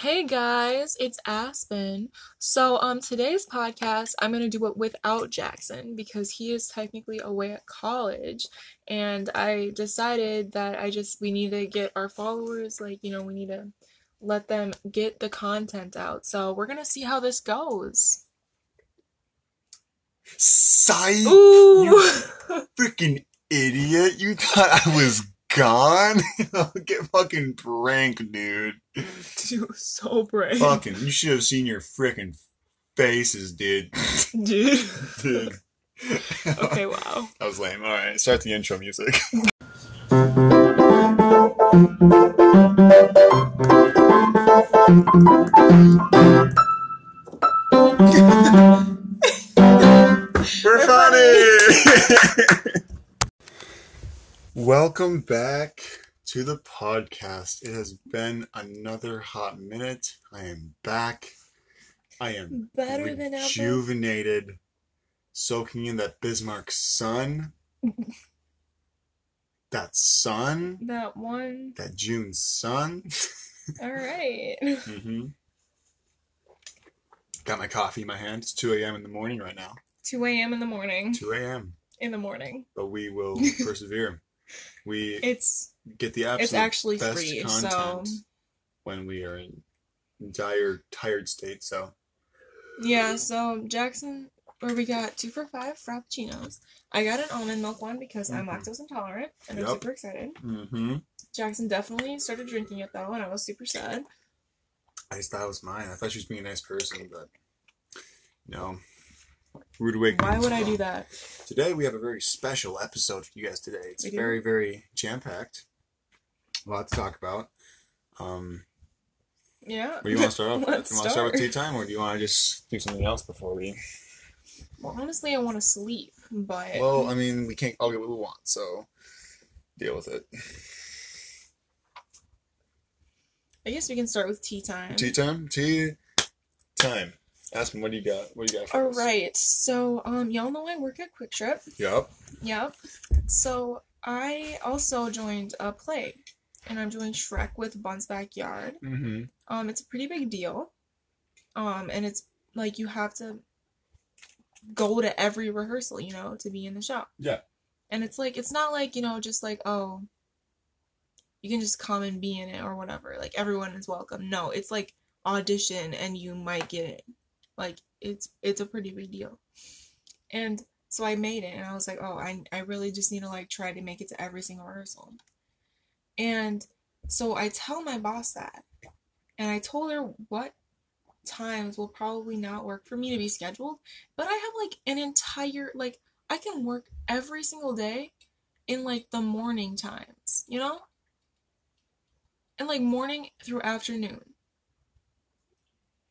Hey guys, it's Aspen. So, um, today's podcast, I'm gonna do it without Jackson because he is technically away at college, and I decided that I just we need to get our followers, like you know, we need to let them get the content out. So we're gonna see how this goes. Psych! Ooh, Freaking idiot! You thought I was gone? Get fucking pranked, dude. dude, so brave, Fucking, you should have seen your freaking faces, dude. dude. dude. Okay, wow. That was lame. Alright, start the intro music. We're funny! Welcome back to the podcast. It has been another hot minute. I am back. I am Better than ever. rejuvenated, soaking in that Bismarck sun. that sun, That one. that June sun. All right. hmm Got my coffee in my hand. It's 2 a.m. in the morning right now. 2 a.m. in the morning. 2 a.m. In the morning. But we will persevere. We It's get the absolute it's actually best free, content so when we are in dire tired state. So yeah. So Jackson, where we got two for five frappuccinos. I got an almond milk one because I'm Mhm. lactose intolerant, and I'm super excited. Mm-hmm. Jackson definitely started drinking it though, and I was super sad. I just thought it was mine. I thought she was being a nice person, but no. Rude awakening. Why would I do that? Today we have a very special episode for you guys today. It's We do. very, very jam packed. A lot to talk about. Um, Yeah. where do you want to start off? with? Let's Do you want to start with tea time, or do you want to just do something else before we? Well, honestly, I want to sleep, but Well, I mean, we can't all get what we want, so deal with it. I guess we can start with tea time. Tea time. Tea time. Aspen, what do you got? What do you got? For All us? right. So, um, y'all know I work at Quick Trip. Yep. Yep. So I also joined a play, and I'm doing Shrek with Bun's Backyard. Mm-hmm. Um, it's a pretty big deal. Um, and it's like you have to go to every rehearsal, you know, to be in the show. Yeah. And it's like it's not like you know just like oh, you can just come and be in it or whatever. Like everyone is welcome. No, it's like audition and you might get it. Like it's it's a pretty big deal. And so I made it and I was like, oh, I I really just need to like try to make it to every single rehearsal. And so I tell my boss that. And I told her what times will probably not work for me to be scheduled, but I have like an entire like I can work every single day in like the morning times, you know? And like morning through afternoon.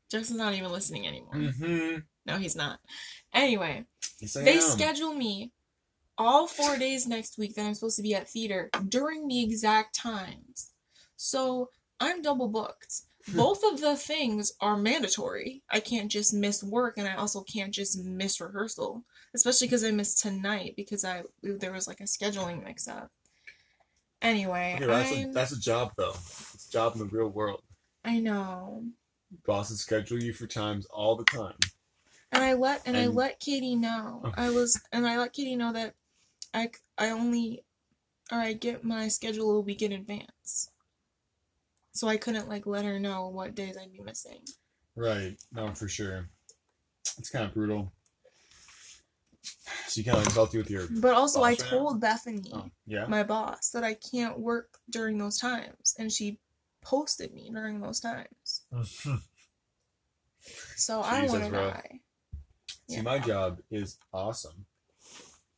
Jackson's not even listening anymore. Mm-hmm. No, he's not. Anyway, Yes, they am. schedule me all four days next week that I'm supposed to be at theater during the exact times. So I'm double booked. Both of the things are mandatory. I can't just miss work, and I also can't just miss rehearsal, especially because I missed tonight because I there was like a scheduling mix up. Anyway, Okay, well, that's, a, that's a job though. It's a job in the real world. I know, Bosses schedule you for times all the time. and I let and, I let Katie know. Okay. I was and I let Katie know that I I only or I get my schedule a week in advance. So I couldn't like let her know what days I'd be missing. Right. No, for sure. It's kind of brutal. So you kind of like felt you with your. But also I right now? told Bethany, Oh, yeah. my boss, that I can't work during those times and she posted me during those times. So I want to die. See, my job is awesome.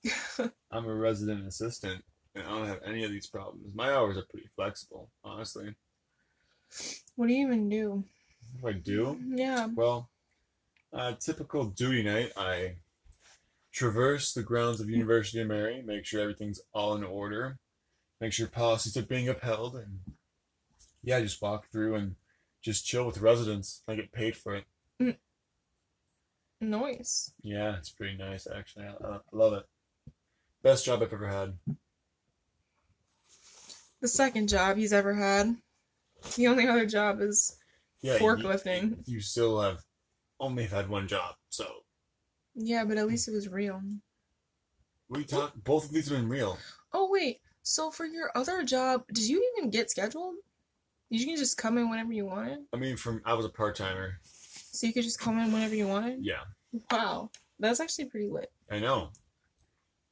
I'm a resident assistant, and I don't have any of these problems. My hours are pretty flexible, honestly. What do you even do? What do I do? Yeah. Well, uh, typical duty night, I traverse the grounds of University of Mary, make sure everything's all in order, make sure policies are being upheld, and yeah, just walk through and just chill with residents. I get paid for it. Mm. Nice. Yeah, it's pretty nice actually. I, I love it. Best job I've ever had. The second job he's ever had. The only other job is Yeah, you- forklifting. You, still have only have had one job, so Yeah, but at least it was real. we talk. Both of these have been real. Oh wait, so for your other job, did you even get scheduled? You can just come in whenever you wanted. I mean, from I was a part timer. So you could just come in whenever you wanted. Yeah, Wow, that's actually pretty lit. I know.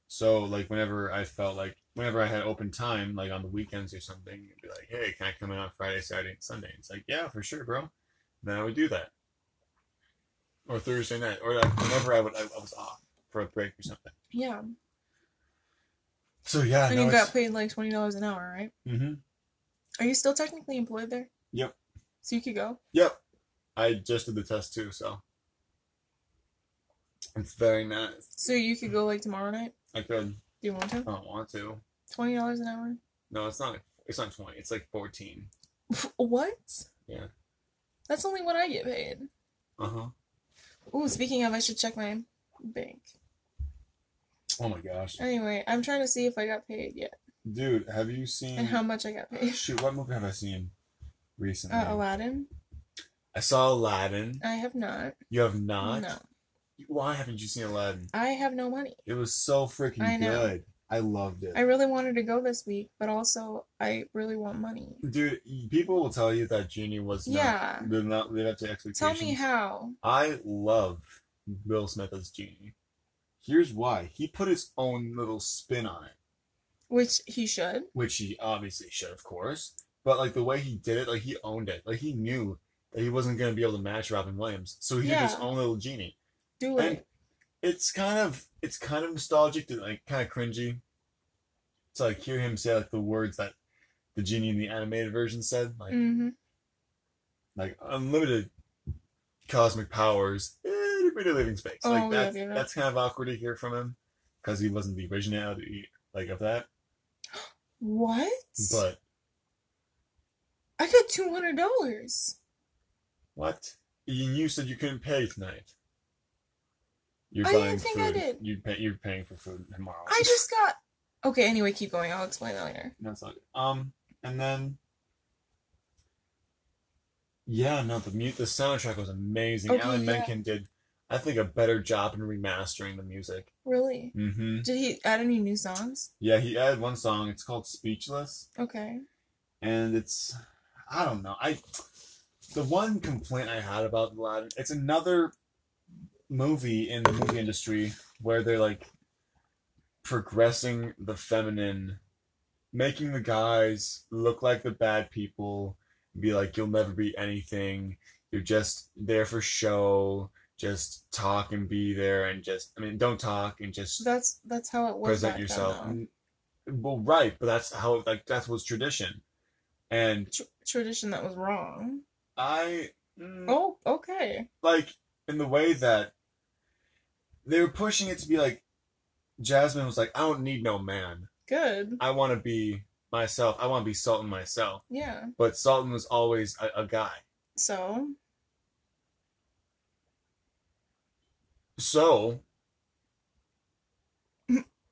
So like whenever I felt like whenever I had open time, like on the weekends or something, it'd be like, hey, can I come in on Friday, Saturday, and Sunday? It's like, yeah, for sure, bro. Then I would do that. Or Thursday night, or like whenever I would I, I was off for a break or something. Yeah, So yeah, and no, you got paid like twenty dollars an hour, right? Mhm. Are you still technically employed there? Yep. So you could go. Yep. I just did the test too, so it's very nice. So you could go like tomorrow night. I could. Do you want to? I don't want to. Twenty dollars an hour. No, it's not. It's not twenty. It's like fourteen. What? Yeah. That's only what I get paid. Uh huh. Ooh, speaking of, I should check my bank. Oh my gosh, Anyway, I'm trying to see if I got paid yet dude, have you seen? and how much I got paid. Shoot, what movie have I seen recently? Uh, Aladdin. I saw Aladdin. I have not. You have not. No, Why haven't you seen Aladdin? I have no money. It was so freaking I good. I loved it. I really wanted to go this week, but also I really want money. Dude, people will tell you that Genie was not, Yeah. did not live up to expectations. Tell me how. I love Will Smith as Genie. Here's why. He put his own little spin on it, Which he should. which he obviously should, of course. But like the way he did it, like he owned it. Like he knew that he wasn't gonna be able to match Robin Williams, so he did his own little Genie. Do And it. it's kind of it's kind of nostalgic to like kind of cringy. To like hear him say like the words that the genie in the animated version said, like hmm like unlimited cosmic powers, infinite living space. Oh, like yeah, that's yeah. that's kind of awkward to hear from him because he wasn't the originality like of that. What? But I got two hundred dollars. what? You you said you couldn't pay tonight. You're I didn't think food. I did. You pay, you're paying for food tomorrow. I just got. Okay. Anyway, keep going. I'll explain that later. That's not um, and then yeah, no, the mute the soundtrack was amazing. Okay, Alan yeah. Menken did, I think, a better job in remastering the music. Really? Mm-hmm. Did he add any new songs? Yeah, he added one song. It's called "Speechless," Okay. and it's I don't know. I the one complaint I had about Aladdin, it's another movie in the movie industry where they're like progressing the feminine, making the guys look like the bad people, be like you'll never be anything. You're just there for show. Just talk and be there, and just I mean, don't talk and just that's that's how it was. present yourself. Then, Well, right, but that's how like that's was tradition, and. Tr- tradition that was wrong. I mm, Oh, okay. like in the way that they were pushing it to be like Jasmine was like, I don't need no man. Good. I want to be myself. I want to be Sultan myself. Yeah. But Sultan was always a, a guy. So So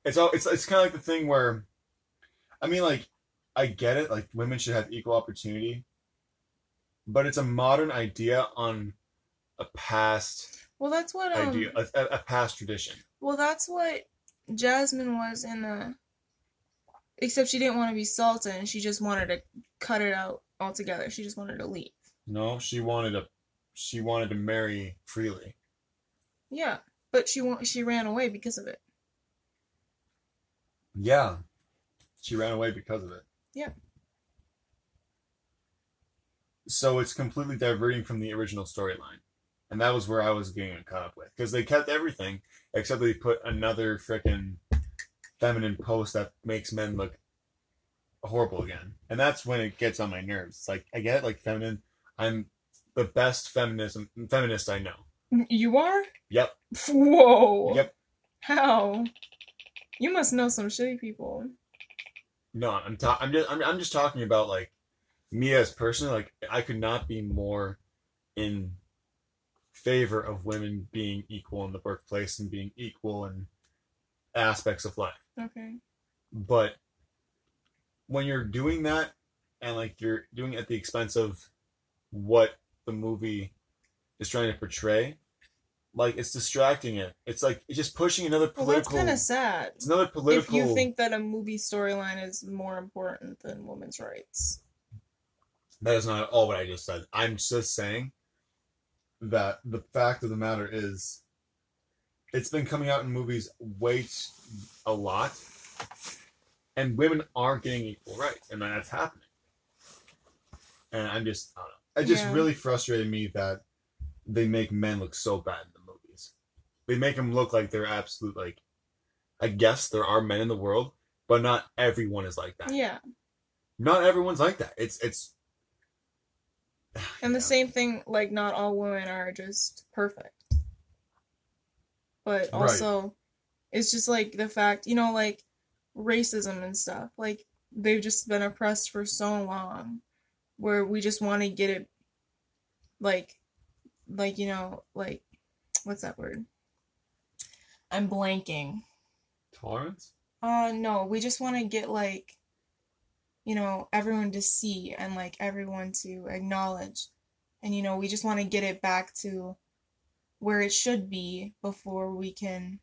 it's all it's it's kind of like the thing where, I mean, like I get it. Like women should have equal opportunity, but it's a modern idea on a past well, that's what um. idea, a, a, past tradition. Well, that's what Jasmine was in the. Except she didn't want to be Sultan. And she just wanted to cut it out altogether. She just wanted to leave. No, she wanted to, she wanted to marry freely. Yeah, but she wa- she ran away because of it. Yeah, she ran away because of it. Yeah. So it's completely diverting from the original storyline, and that was where I was getting caught up with because they kept everything except they put another frickin' feminine post that makes men look horrible again, and that's when it gets on my nerves. It's like I get it, like feminine. I'm the best feminism feminist I know. You are? Yep. Whoa. Yep. How? You must know some shitty people. No, I'm ta- I'm just I'm, I'm just talking about like me as person. Like I could not be more in favor of women being equal in the workplace and being equal in aspects of life. Okay. But when you're doing that and like you're doing it at the expense of what the movie is trying to portray. Like it's distracting it. It's like it's just pushing another political. Well, that's kind of sad. it's another political. If you think that a movie storyline is more important than women's rights. that is not at all what I just said. I'm just saying that the fact of the matter is, it's been coming out in movies way a lot, and women aren't getting equal rights, and that's happening. And I'm just, I don't know. It just Yeah. really frustrated me that they make men look so bad in the movies. They make them look like they're absolute like. I guess there are men in the world, but not everyone is like that. Yeah. Not everyone's like that. It's it's. And the same thing, like, not all women are just perfect. But Right. also, it's just like the fact, you know, like racism and stuff. Like, they've just been oppressed for so long where we just want to get it, like, like, you know, like, what's that word? I'm blanking. Tolerance? Uh, no, we just want to get like, you know, everyone to see and like everyone to acknowledge. And you know, we just want to get it back to where it should be before we can,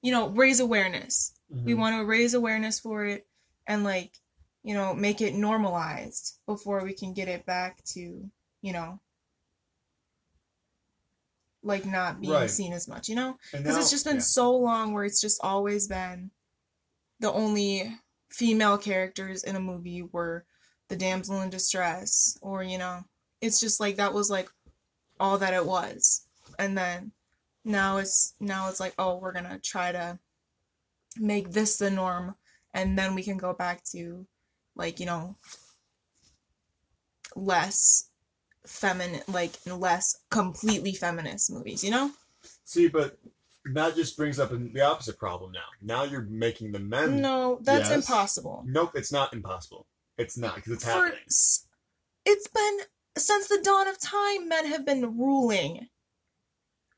you know, raise awareness. We want to raise awareness for it and like, you know, make it normalized before we can get it back to, you know, like not being Right. seen as much, you know? Because it's just been yeah. so long where it's just always been the only female characters in a movie were the damsel in distress, or, you know, it's just like that was like all that it was. And then now it's now it's like, oh, we're gonna try to make this the norm and then we can go back to like, you know, less feminine like less completely feminist movies, you know? See, but that just brings up the opposite problem now. Now you're making the men. No, that's Yes. impossible. Nope, it's not impossible. It's not because it's For happening. it's been since the dawn of time men have been ruling.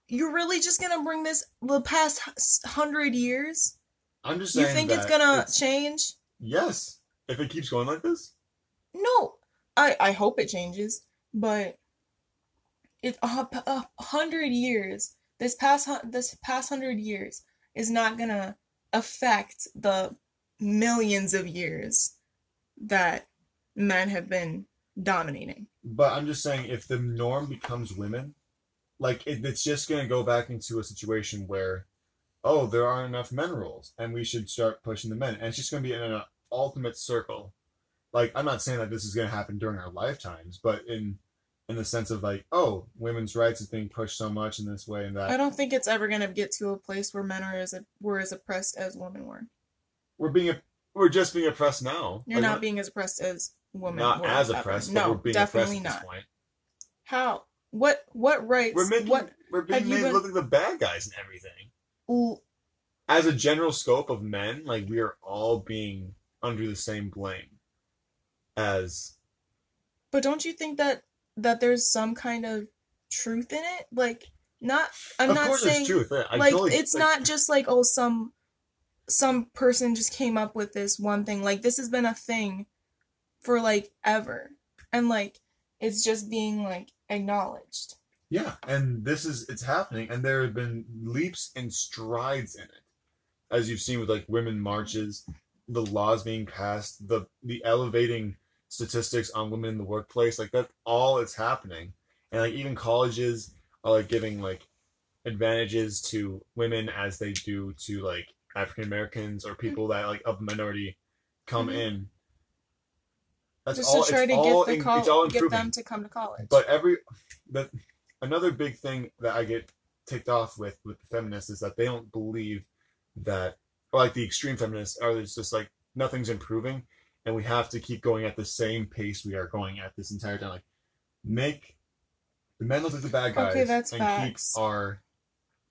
You're really just gonna bring this the past hundred years? I'm just You think it's gonna it's- change? Yes, if it keeps going like this. No, I I hope it changes, but it a, a hundred years. This past this past hundred years is not gonna affect the millions of years that men have been dominating. But I'm just saying, if the norm becomes women, like it, it's just gonna go back into a situation where, oh, there aren't enough men roles, and we should start pushing the men, and it's just gonna be in an ultimate circle. Like I'm not saying that this is gonna happen during our lifetimes, but in in the sense of like, oh, women's rights is being pushed so much in this way and that. I don't think it's ever gonna get to a place where men are as were as oppressed as women were. we're being we're just being oppressed now. You're Like, not being as oppressed as women. not as oppressed, but No, we're being definitely oppressed at not. this point. How? What? What rights? We're making what? we're being made been- look like the bad guys and everything. l- As a general scope of men, like we are all being under the same blame as But don't you think that that there's some kind of truth in it? Like, not. I'm of not course saying there's truth. I like it's like, not just like oh some some person just came up with this one thing. Like this has been a thing for like ever, and like it's just being like acknowledged. Yeah, and this is it's happening, and there have been leaps and strides in it, as you've seen with like women marches, the laws being passed, the the elevating statistics on women in the workplace, like that's all it's happening, and like even colleges are like giving like advantages to women as they do to like African Americans or people that like of minority come Mhm. in. That's just all. to try it's to all get the col- it's all get improving. them to come to college. But every the another big thing that I get ticked off with with the feminists is that they don't believe that or like the extreme feminists are just like nothing's improving and we have to keep going at the same pace we are going at this entire time. Like make the men look like the bad guys Okay, that's and facts. keep our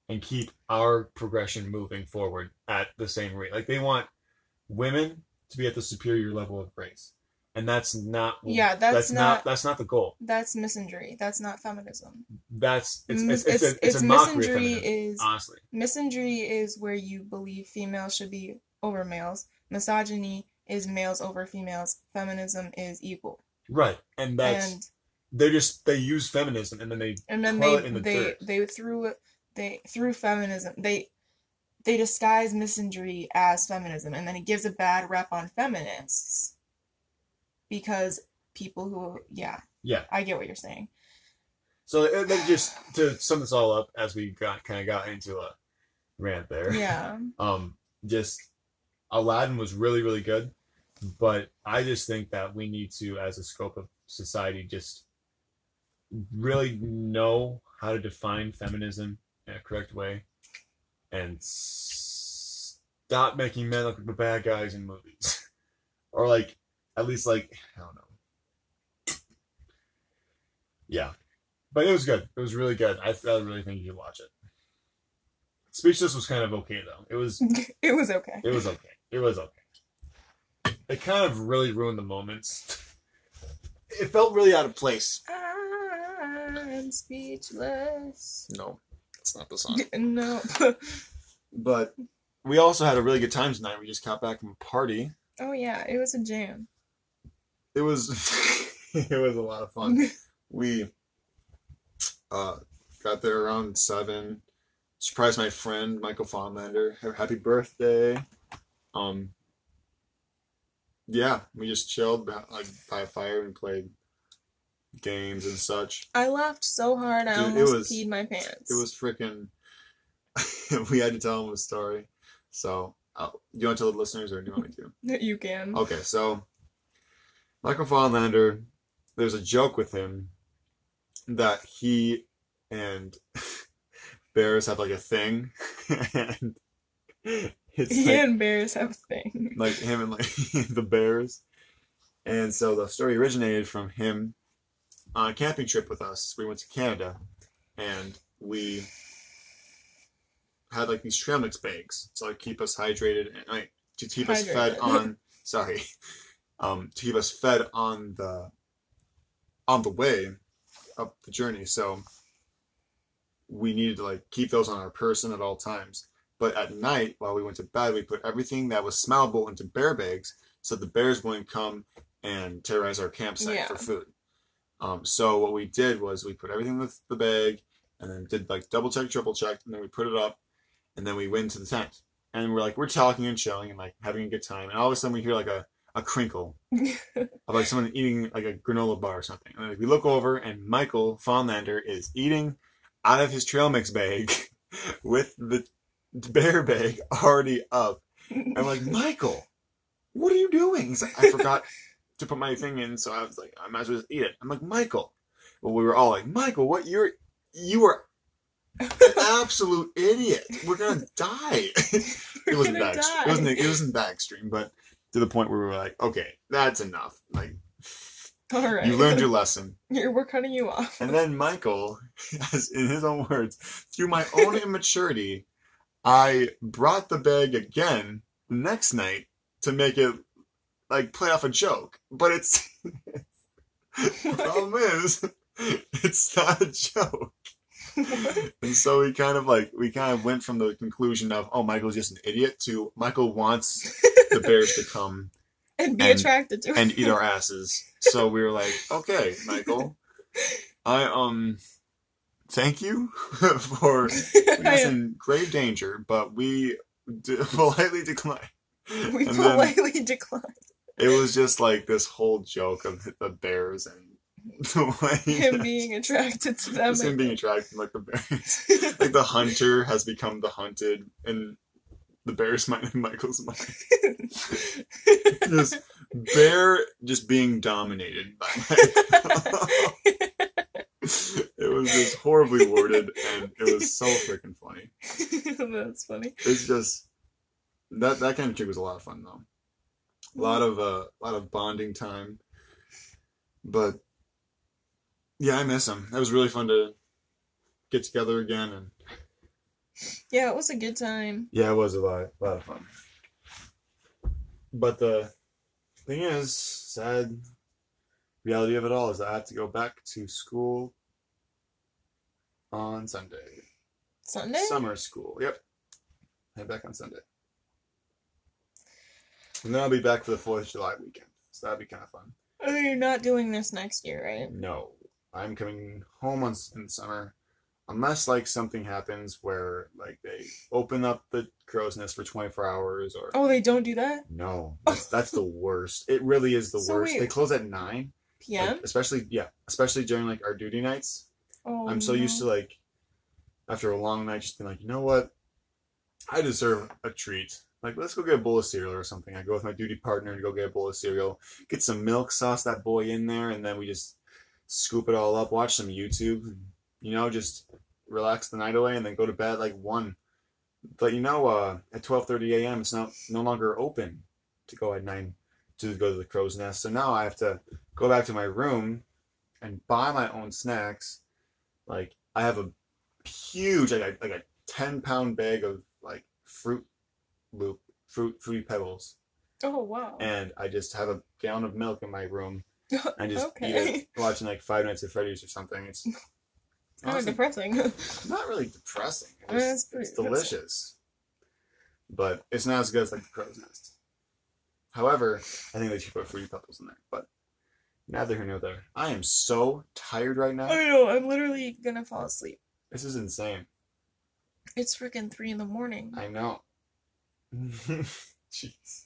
and keep our progression moving forward at the same rate. Like they want women to be at the superior level of race. And that's not Yeah, that's not, not- that's not the goal That's misandry. That's not feminism. that's it's Mis- it's, it's, a, it's, it's a mockery of misandry feminism, is honestly misandry is where you believe females should be over males. Misogyny is males over females. Feminism is equal. right and that's and they just they use feminism and then they and then they the they dirt. they threw it they through feminism they they disguise misandry as feminism and then it gives a bad rep on feminists because people who yeah yeah. i get what you're saying So then just to sum this all up as we got kind of got into a rant there. yeah Um, just Aladdin was really really good, but I just think that we need to, as a scope of society, just really know how to define feminism in a correct way, and stop making men look like the bad guys in movies, or like at least like I don't know. Yeah, but it was good. It was really good. I, I really think you should watch it. Speechless was kind of okay though. It was it was okay it was okay. It was okay. It kind of really ruined the moments. It felt really out of place. i'm speechless No, it's not the song. no But we also had a really good time tonight. We just got back from a party. oh yeah it was a jam It was it was a lot of fun. We uh, got there around seven. Surprised my friend Michael Fonlander. Have happy birthday. Um. Yeah, we just chilled by, like by a fire and played games and such. i laughed so hard i Dude, almost was- peed my pants It was freaking. we had to tell him a story. So, uh, do you want to tell the listeners, or do you want me to? you can Okay, so Michael Fonlander, there's a joke with him that he and bears have like a thing, and it's he like, and bears have a thing like him and like the bears. And so the story originated from him on a camping trip with us. We went to Canada, and we had like these trail mix bags to like keep us hydrated and like to keep us fed on. sorry, um, to keep us fed on the on the way up the journey. So we needed to like keep those on our person at all times. But at night, while we went to bed, we put everything that was smellable into bear bags so the bears wouldn't come and terrorize our campsite Yeah. for food. Um, so what we did was we put everything with the bag and then did like double check, triple check, and then we put it up and then we went into the tent. And we're like, we're talking and chilling and like having a good time. And all of a sudden we hear like a, a crinkle of like someone eating like a granola bar or something. And like, we look over and Michael Fonlander is eating out of his trail mix bag with the bear bag already up. I'm like, Michael, what are you doing? He's like, I forgot to put my thing in, so I was like, I might as well just eat it. I'm like, Michael. Well, we were all like, Michael, what you're you are an absolute idiot. We're gonna die. it wasn't that die. it wasn't it wasn't that extreme, but to the point where we were like, okay, that's enough. Like All right. you learned your lesson. We're cutting you off. And then Michael, as in his own words, through my own immaturity, I brought the bag again the next night to make it like play off a joke. But it's the problem is it's not a joke. And so we kind of like we kind of went from the conclusion of oh Michael's just an idiot to Michael wants the bears to come and be and- attracted to and eat our asses. So we were like, okay, Michael, I um, thank you for in grave danger, but we d- politely declined. we and politely declined It was just like this whole joke of the bears and the way him being attracted to them. just him being attracted to like the bears. like the hunter has become the hunted, and the bear's mind in Michael's mind. Just bear just being dominated by Michael. It was just horribly worded, and it was so freaking funny. That's funny. It's just that that kind of trip was a lot of fun though. A lot of uh, a lot of bonding time, but yeah, I miss him. That was really fun to get together again, and Yeah, it was a good time. yeah, it was a lot, a lot of fun. But the thing is, sad reality of it all is I have to go back to school on Sunday. Sunday? Summer school. Yep. Head back on Sunday. And then I'll be back for the 4th of July weekend. So that'd be kind of fun. Oh, you're not doing this next year, right? No. I'm coming home on in summer, unless like something happens where like they open up the crow's nest for 24 hours or Oh, they don't do that? no, oh. that's, that's the worst. It really is the So worst. wait. They close at nine, PM? like, especially yeah, especially during like our duty nights. oh, I'm so used to like after a long night just being like, you know what? I deserve a treat. Like let's go get a bowl of cereal or something. I go with my duty partner to go get a bowl of cereal, get some milk sauce that boy in there, and then we just scoop it all up, watch some YouTube, you know, just relax the night away and then go to bed like one. But you know, uh, at twelve thirty AM it's not no longer open to go at nine to go to the crow's nest. So now I have to go back to my room and buy my own snacks. Like I have a huge like a, like a ten pound bag of like fruit loop fruit fruity pebbles, Oh, wow. and I just have a gallon of milk in my room and just eat it watching like Five Nights at Freddy's or something. It's Kind of depressing. not really depressing. It's, I mean, it's it's delicious, but it's not as good as like the crow's nest. However, I think they should put fruity pebbles in there. But neither here nor there. I am so tired right now. I know, I'm literally gonna fall asleep. This is insane. It's freaking three in the morning. I know. Jeez.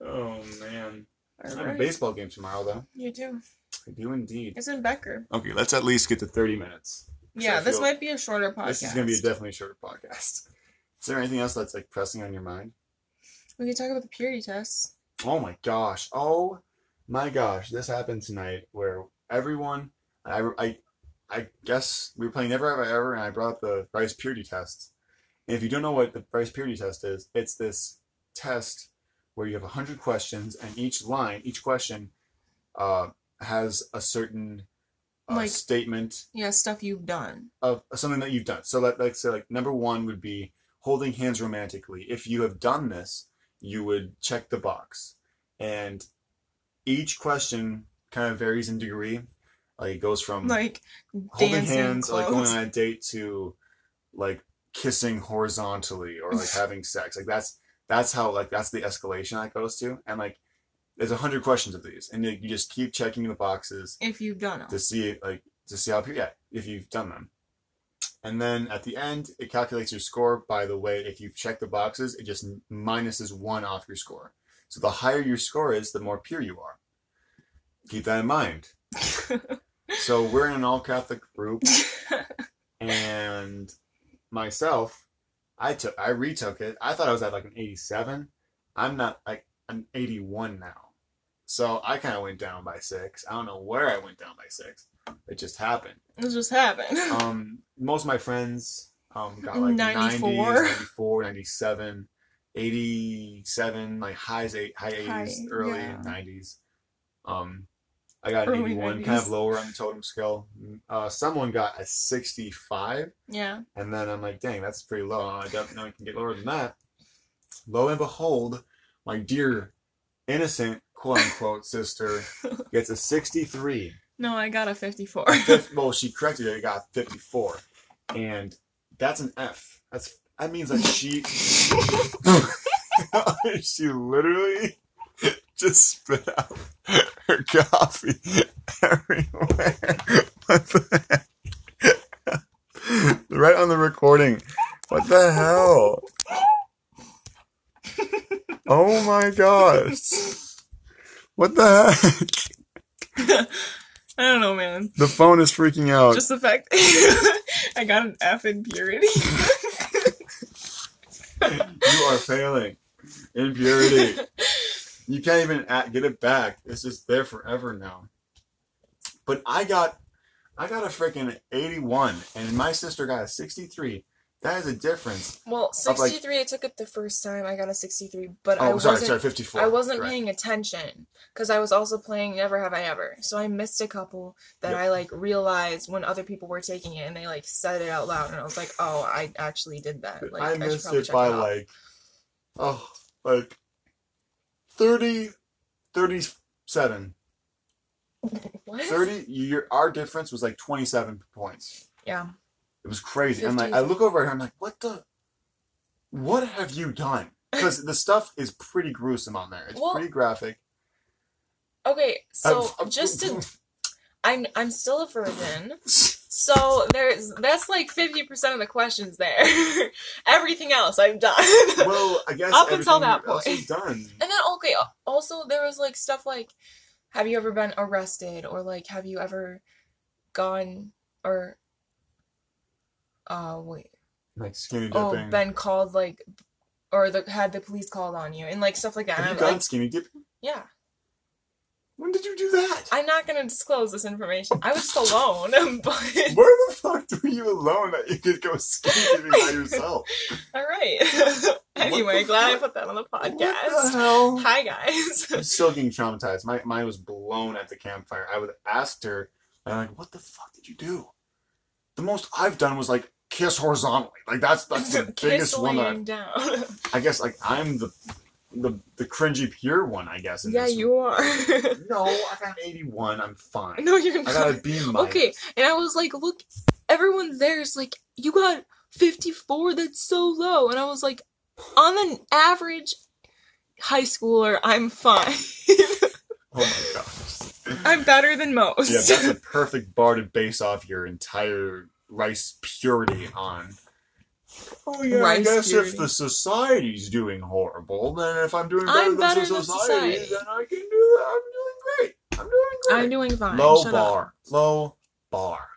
Oh man. I have a baseball game tomorrow though. You do. I do indeed. It's in Becker. Okay, let's at least get to thirty minutes. Yeah, this might be a shorter podcast. This is gonna be a definitely shorter podcast. Is there anything else that's like pressing on your mind? We can talk about the purity tests. Oh my gosh. Oh my gosh. This happened tonight where everyone I I I guess we were playing Never Have I Ever and I brought up the Rice Purity test. And if you don't know what the Rice Purity test is, it's this test where you have 100 questions and each line, each question uh, has a certain uh, Like- statement Yeah, stuff you've done. of something that you've done. So let, let's say like number one would be holding hands romantically. If you have done this, you would check the box. And each question kind of varies in degree. Like it goes from Like holding hands, like going on a date to like kissing horizontally or like having sex. Like that's that's how like that's the escalation that goes to. And like there's a hundred questions of these, and you, you just keep checking the boxes if you've done them to see like to see how yeah if you've done them and then at the end it calculates your score by the way if you've checked the boxes it just minuses one off your score. So the higher your score is the more pure you are. Keep that in mind. So we're in an all catholic group and myself i took i retook it. I thought i was at like an 87 i'm not like an 81 now. So i kind of went down by six. I don't know where i went down by six it just happened It just happened. um most of my friends um got like 94. 90s 94 97 87 like highs eight high 80s High, early yeah. 90s um i got an Early 81 kind of lower on the totem scale uh someone got a 65 yeah. and then i'm like dang that's pretty low i don't know i can get lower than that lo and behold my dear innocent quote unquote sister gets a 63 No, I got a 54. Well, she corrected it. I got 54, and that's an F. That's that means that she she literally just spit out her coffee everywhere. What the heck? right on the recording. What the hell? Oh my gosh! What the heck? I don't know, man. The phone is freaking out. Just the fact I got an F in purity. you are failing in purity. You can't even get it back. It's just there forever now. But I got, I got a freaking 81, and my sister got a 63. That is a difference. well, Of, like- 63, I took it the first time. I got a 63, but Oh, I sorry, wasn't sorry, 54. I wasn't Correct. paying attention because I was also playing Never Have I Ever. So I missed a couple that Yep. I like realized when other people were taking it and they like said it out loud and I was like, "Oh, I actually did that." Like I missed probably it by out. like, oh, like 30, 37. what? 30, your, our difference was like 27 points. Yeah. It was crazy. And like I look over at her, I'm like, what the what have you done? Because the stuff is pretty gruesome on there. It's Well- pretty graphic. Okay, so I'm- just to I'm I'm still a virgin. So there's that's like fifty percent of the questions there. Everything else I've done. well, I guess Up until that point. done. And then okay, also there was like stuff like, have you ever been arrested or like have you ever gone or uh wait Like skinny dipping. oh been called like or the had the police called on you and like stuff like that. Have And you I'm gone like, skinny dipping? yeah, When did you do that? I'm not gonna disclose this information. I was just alone, but Where the fuck were you alone that you could go skinny dipping by yourself? all right. anyway, the glad I put that on the What the podcast. hell? Hi guys. I'm still getting traumatized. My mine was blown at the campfire. I would asked her, and I'm like, "What the fuck did you do?" The most I've done was like kiss horizontally. Like that's that's the biggest one. That. I, I guess like I'm the the the cringy pure one. I guess. yeah, you are. No, I got an 81. I'm fine. no, you're I got a B minus. Okay, and I was like, look, everyone there is like, you got 54, that's so low. And I was like, on an average high schooler, I'm fine. Oh my gosh. I'm better than most. Yeah, that's a perfect bar to base off your entire rice purity on. Oh yeah, I guess purity. if the society's doing horrible, then if I'm doing better I'm than better the than society, society. then I can do that. I'm doing great. I'm doing great. I'm doing fine. Low Shut bar. Low bar.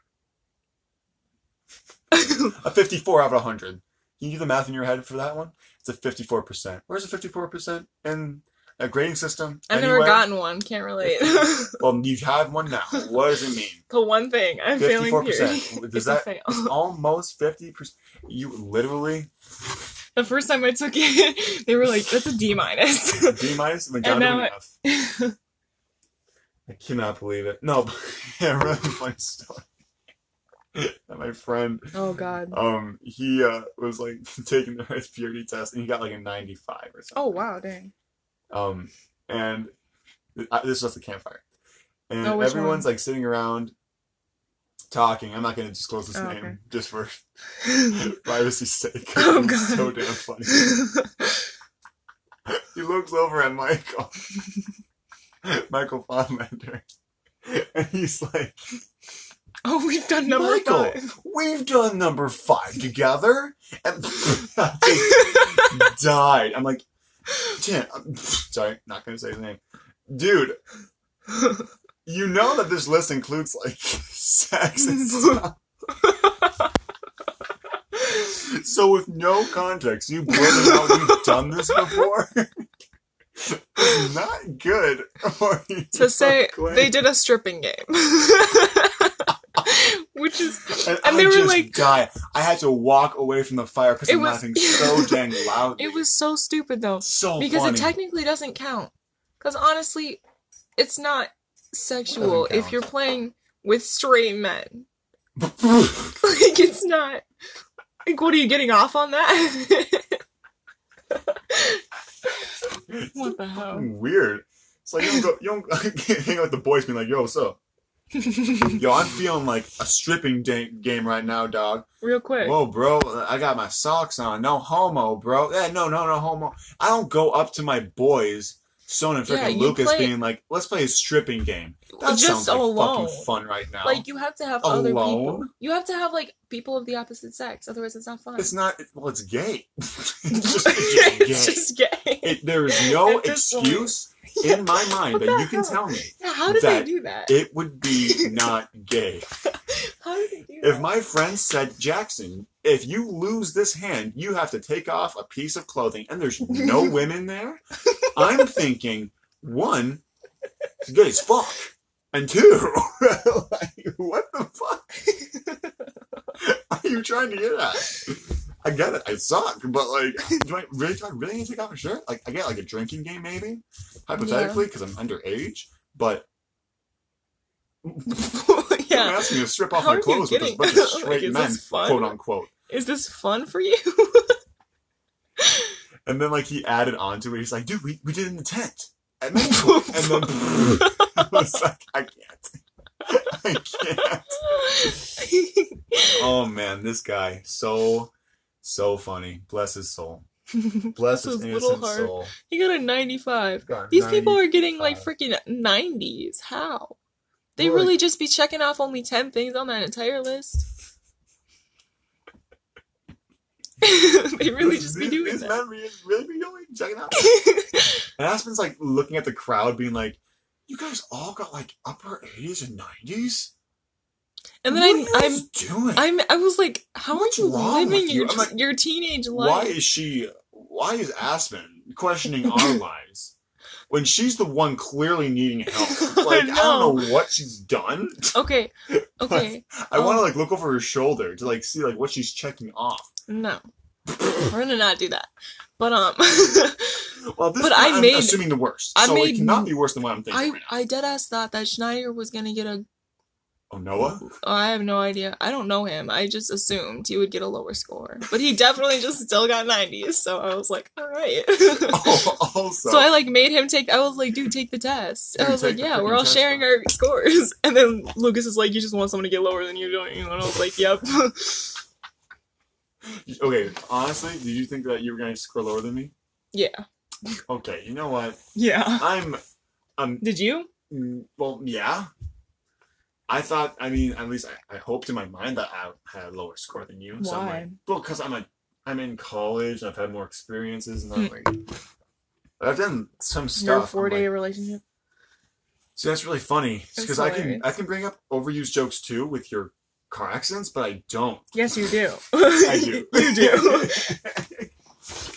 A 54 out of 100. Can you do the math in your head for that one? It's a 54%. Where's the 54% in a grading system? I've never gotten one, can't relate. Well, you have had one now. What does it mean? the one thing, I'm failing 54%. period. Does It's that- fail. Almost 50%. You literally The first time I took it, they were like, that's a D minus. D minus And now F. I cannot believe it. No, yeah, really funny story. That my friend, oh god. um, he uh was like taking the purity test and he got like a 95 or something. Oh wow, dang. Um, and th- I- this was the campfire, and Oh, everyone's one? like sitting around talking. I'm not going to disclose his Oh, name okay. just for privacy's sake. Oh, God. so damn funny. he looks over at Michael, Michael Fondlander, and he's like, oh, we've done number Michael, five. "We've done number five together," and I just died. I'm like, Tim, I'm- sorry, not gonna say his name, dude. You know that this list includes like sex and stuff. So with no context, you blurting out you've done this before not good. To say they did a stripping game. Which is and, and I they were just like- died. I had to walk away from the fire because It I'm was- laughing so dang loudly. it was so stupid though. so Because funny. it technically doesn't count. Because honestly, it's not sexual Doesn't if you're playing with straight men. Like it's not like what are you getting off on that? what the hell? Weird. It's like you don't go, you don't hang out with the boys, being like, "Yo, what's up? Yo, I'm feeling like a stripping da- game right now, dog." Real quick. Whoa, bro, I got my socks on. No homo, bro. Yeah, no, no, no homo. I don't go up to my boys, Son and Yeah, freaking you Lucas, play- being like, "Let's play a stripping game." That Just sounds like alone. fucking fun right now. Like you have to have other people. You have to have like people of the opposite sex, otherwise it's not fun. it's not. Well, it's gay. it's just, it's just gay. It's just gay. It, there is no excuse. point. in my mind that you can hell? tell me Yeah, how did they do that? it would be not gay. how did they do If that? my friend said, Jackson, if you lose this hand, you have to take off a piece of clothing, and there's no women there, I'm thinking, one, it's good as fuck, and two, like, what the fuck are you trying to get at? I get it, I suck, but like, do I really, do I really need to take off a shirt? Like, I get like a drinking game, maybe, hypothetically, because I'm underage, but yeah. asking me to strip off How my clothes with a getting- bunch of straight is men, quote unquote. Is this fun for you? And then like he added on to it. He's like, dude, we, we did it in the tent. And then, and then I was like, I can't. I can't. Oh man, this guy so so funny. Bless his soul. Bless his His little heart. soul. he got a 95. Got These people are getting like freaking 90s. How? They like- really just be checking off only 10 things on that entire list. they really just be doing these that. men really, really be doing checking out. And Aspen's like looking at the crowd, being like, "You guys all got like upper eighties and nineties. and then what I'm, are you I'm, doing? I'm, I was like, how What's are you living you? your, I'm like, your teenage life? why is she? Why is Aspen questioning our lives when she's the one clearly needing help? I Like I, don't know. what she's done. Okay, okay, I want to like look over her shoulder to like see like what she's checking off. no. We're gonna not do that. But, um, Well, this But I I'm made- assuming the worst, I so made- it cannot be worse than what I'm thinking I, right now. I dead ass thought that Schneider was gonna get a oh, Noah. Oh, I have no idea. I don't know him. I just assumed he would get a lower score. But he definitely just still got 90s, so I was like, alright. Oh, also, so I like made him take I was like, dude, take the test. I was like, yeah, we're all sharing our scores. And then Lucas is like, you just want someone to get lower than you, don't you? And I was like, yep. okay. Honestly, did you think that you were going to score lower than me? yeah. Okay. You know what? Yeah. I'm. Um. Did you? mm, Well, yeah. I thought. I mean, at least I, I hoped in my mind that I had a lower score than you. So I'm Why? like, well, because I'm like, I'm in college. and I've had more experiences, and I'm hmm. like, I've done some stuff. Your four day like, relationship? See, that's really funny because I can. I can bring up overused jokes too with your car accidents, but I don't. Yes, you do. I do. you do.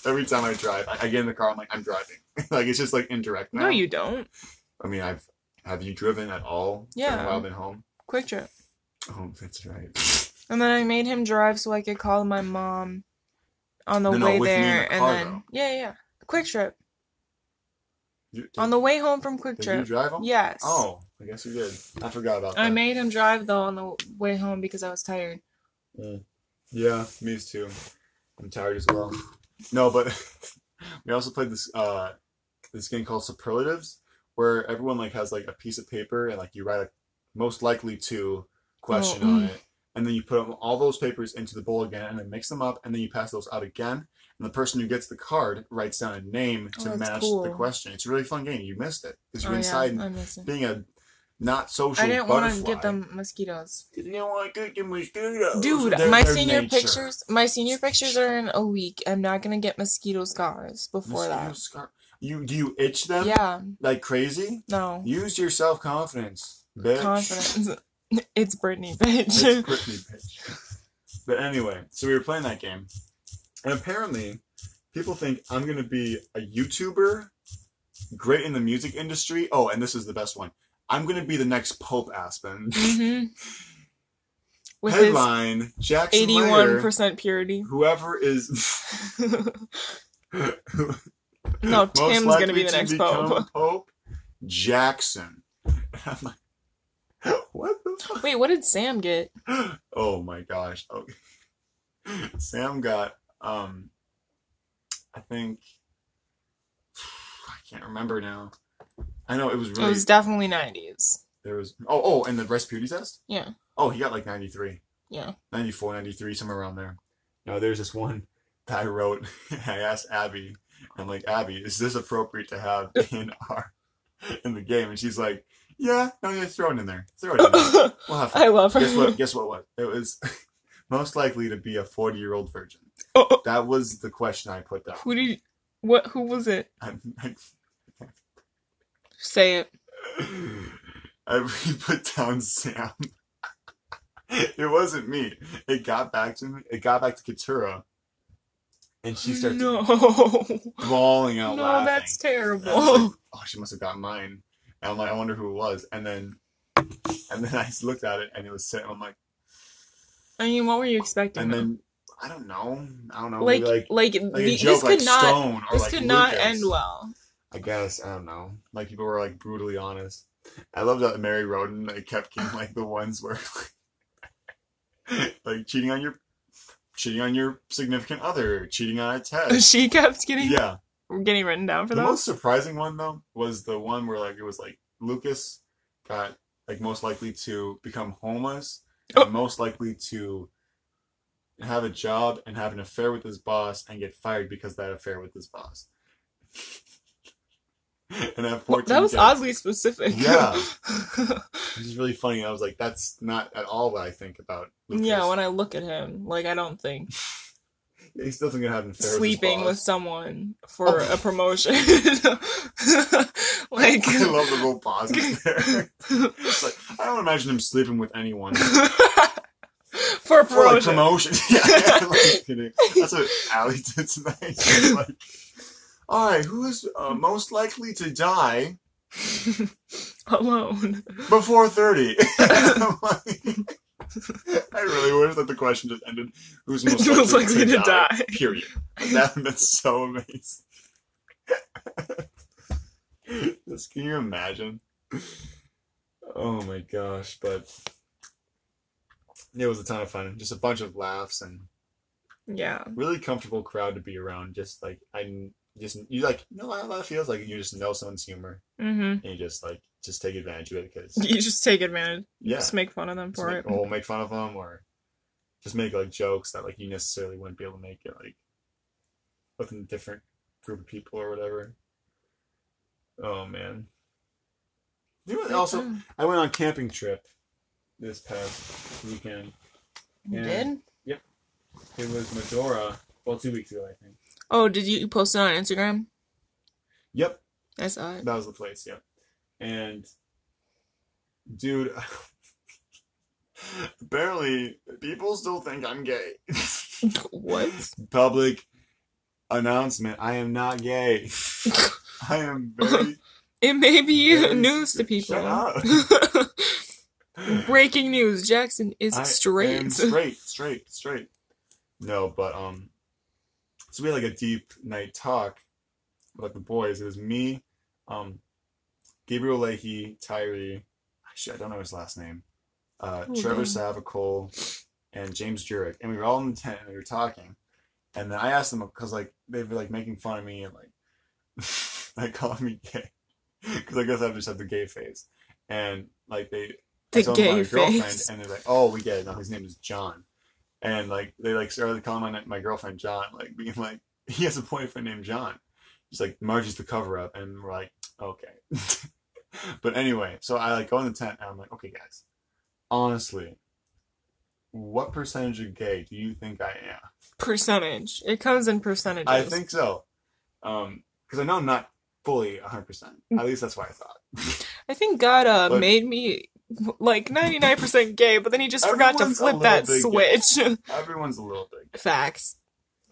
Every time I drive, I, I get in the car. I'm like, I'm driving. like it's just like indirect now. no, you don't. I mean, I've have you driven at all? Yeah. While I've been home. QuikTrip. Oh, that's right. And then I made him drive so I could call my mom on the No, no, way me in the there, and car, then though. yeah, yeah, QuikTrip You, did, on the way home from QuikTrip. did you drive home? Yes. Oh, I guess you did. I forgot about that. I made him drive though on the way home because I was tired. Yeah, me too. I'm tired as well. No, but we also played this uh this game called Superlatives, where everyone like has like a piece of paper and like you write a most likely to question Oh, on mm. it, and then you put all those papers into the bowl again, and then mix them up, and then you pass those out again. And the person who gets the card writes down a name Oh, to that's match cool. the question. It's a really fun game. You missed it because Oh, you're inside yeah, I miss it. being a not social. I didn't want to get them mosquitoes. You didn't want to get them mosquitoes. Dude, They're- my they're senior nature. pictures, my senior pictures are in a week. I'm not gonna get mosquito scars before Mosquito that. scar- You do you itch them? Yeah, Like crazy? no Use your self confidence, bitch. confidence. it's Britney, bitch. It's Britney, bitch. But anyway, so we were playing that game, and apparently, people think I'm gonna be a YouTuber, great in the music industry. Oh, and this is the best one. I'm gonna be the next Pope Aspen. Mm-hmm. With Headline: Jackson eighty-one percent purity. whoever is No, Tim's gonna be the next pope. Pope Jackson. I'm like, what the fuck? Wait, what did Sam get? Oh my gosh. Okay. Sam got um I think I can't remember now. I know it was really It was definitely 90s. there was oh oh and the Rice Purity test? Yeah, Oh he got like 93. yeah. 94, 93, somewhere around there. No, there's this one that I wrote. I asked Abby, I'm like, Abby, is this appropriate to have in our in the game? And she's like, Yeah, no, yeah, throw it in there. Throw it in there. We'll have fun. I love her. Guess what? Guess what? What it was most likely to be a forty-year-old virgin. Oh, oh, That was the question I put down. who did? What? Who was it? Say it. I put down Sam. it wasn't me. It got back to me. It got back to Katura, and she starts No, bawling out loud. no, laughing. that's And I was terrible. like, oh, she must have got mine. And I'm like, I wonder who it was. And then, and then I just looked at it, and it was Sam. I'm like, I mean, what were you expecting? and then I don't know. I don't know. like, like, like, like the- joke this like could not, Stone this like could not Lucas. end well. I guess I don't know. Like people were like brutally honest. I love that Mary Roden like kept getting like the ones where like cheating on your cheating on your significant other, cheating on a test. She kept getting, yeah. getting written down for that. The those. most surprising one though was the one where like it was like Lucas got like most likely to become homeless and Oh. most likely to have a job and have an affair with his boss and get fired because of that affair with his boss. and have 14 that was oddly specific. Yeah. Which is really funny. I was like, that's not at all what I think about Lucas. yeah, when I look at him, like I don't think he still think it happened fair sleeping with someone for Oh. a promotion. like I love the little pauses there. Like, I don't imagine him sleeping with anyone. for a For like promotion. promotion. yeah, yeah, like. That's what Ali did tonight. She was like, all right, who is uh, most likely to die Alone. before 30? I'm like- I really wish that the question just ended. Who's most likely, Most likely to die. Period. That, that's so amazing. Just can you imagine? Oh my gosh! But it was a ton of fun. Just a bunch of laughs and Yeah. really comfortable crowd to be around. Just like I just you like you know how that feels like you just know someone's humor Mm-hmm. and you just like just take advantage of it because You just take advantage. yeah, Just make fun of them for make, it. or make fun of them or just make like jokes that like you necessarily wouldn't be able to make it like with a different group of people or whatever. Oh man. You know also Mm. I went on camping trip this past weekend. You did? It was Medora. Well, two weeks ago, I think. Oh, did you post it on Instagram? Yep, I saw it. that was the place. Yep, and dude, apparently people still think I'm gay. What? Public announcement: I am not gay. I am very. It may be very news to Shut people. up. Breaking news: Jackson is I straight. straight, straight, straight. No, but um, so we had like a deep night talk with like the boys. It was me, um, Gabriel Leahy, Tyree. Actually, I don't know his last name. Uh, Oh, Trevor. Savacool and James Jurek, and we were all in the tent and we were talking. And then I asked them because like they were like making fun of me and like like calling me gay because I guess I just had the gay face. And like they I The told them gay my girlfriend, face. and they're like, "Oh, we get it. now his name is John." And like they like started calling my my girlfriend John, like being like, "He has a boyfriend named John." She's like, "Margie's the cover up," and we're like, "Okay." but anyway, so I like go in the tent, and I'm like, "Okay, guys, honestly, what percentage of gay do you think I am?" Percentage. It comes in percentages. I think so, um, because I know I'm not fully 100. percent At least that's what I thought. I think God uh, But- made me like 99% gay, but then he just forgot to Everyone's a flip little that bit gay. switch. Everyone's a little big. Facts.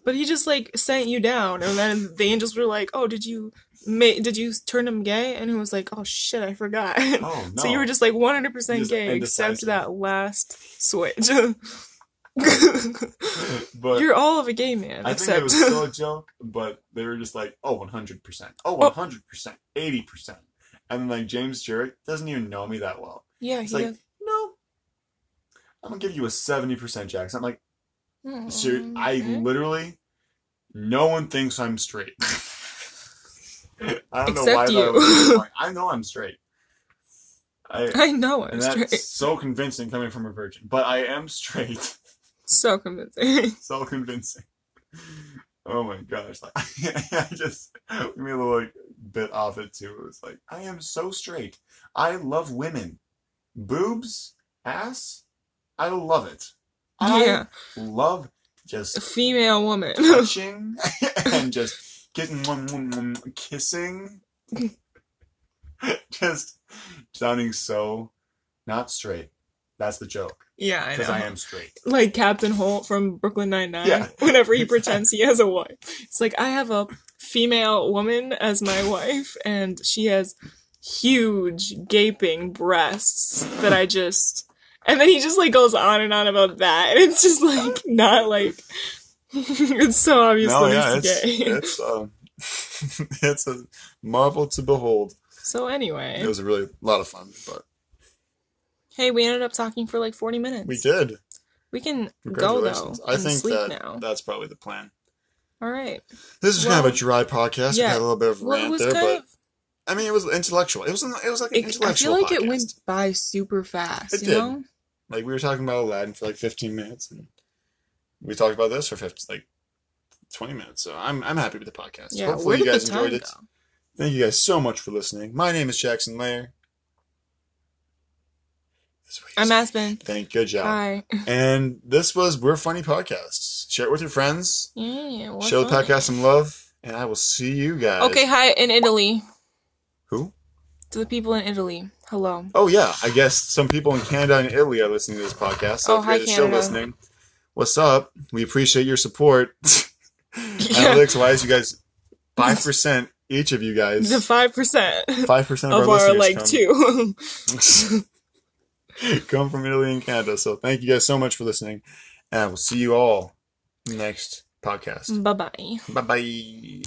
But he just like sent you down, and then the angels were like, "Oh, did you, ma- did you turn him gay?" And he was like, "Oh shit, I forgot." Oh no! So you were just like 100% Just gay, except indecisive. that last switch. but You're all of a gay man, I think it was still a joke, but they were just like, oh, 100%. Oh, 100%. 80%. And then, like, James Jurek doesn't even know me that well. Yeah, It's he like, does. no, I'm going to give you a 70% Jackson. I'm like, Oh, ser- mm-hmm. I literally, no one thinks I'm straight. I don't know Except why you. that was so funny. I know I'm straight. I, I know I'm straight. so convincing coming from a virgin. But I am straight. So convincing. so convincing. Oh my gosh! Like I just we made a little like, bit off it too. It was like I am so straight. I love women, boobs, ass. I love it. yeah, I love just a female woman. touching and just getting kissing. just sounding so not straight. That's the joke yeah, I because know. I am straight. like Captain Holt from Brooklyn Nine Nine. Yeah. Whenever he pretends he has a wife, it's like I have a female woman as my wife, and she has huge gaping breasts that I just. And then he just like goes on and on about that, and it's just like not like. it's so obvious No, yeah, it's gay. it's um, it's a marvel to behold. So anyway, It was a really lot of fun, but hey, we ended up talking for like forty minutes. we did. We can go though I think that now. that's probably the plan. All right. This is kind of Well, a dry podcast. yeah. We had a little bit of Well, rant there, but of. I mean, it was intellectual. It was it was like an It, I feel like it went by super fast. It you did. know. like we were talking about Aladdin for like 15 minutes, and we talked about this for 50, like 20 minutes. So I'm I'm happy with the podcast. Yeah. Hopefully you guys enjoyed it. go? Thank you guys so much for listening. My name is Jackson Lair. That's what you I'm. Aspen. Thank you. good job. Hi. And this was We're Funny Podcasts. Share it with your friends. Yeah. Show the podcast some love. And I will see you guys. Okay, hi in Italy. Who? To the people in Italy. Hello. Oh yeah, I guess some people in Canada and Italy are listening to this podcast. So Oh, if hi, are still Canada. listening, what's up? We appreciate your support. Analytics wise, you guys, five percent each of you guys, The five percent five percent of, of our, our like come, two. come from Italy and Canada. So thank you guys so much for listening, and we'll see you all next podcast. bye bye. Bye bye.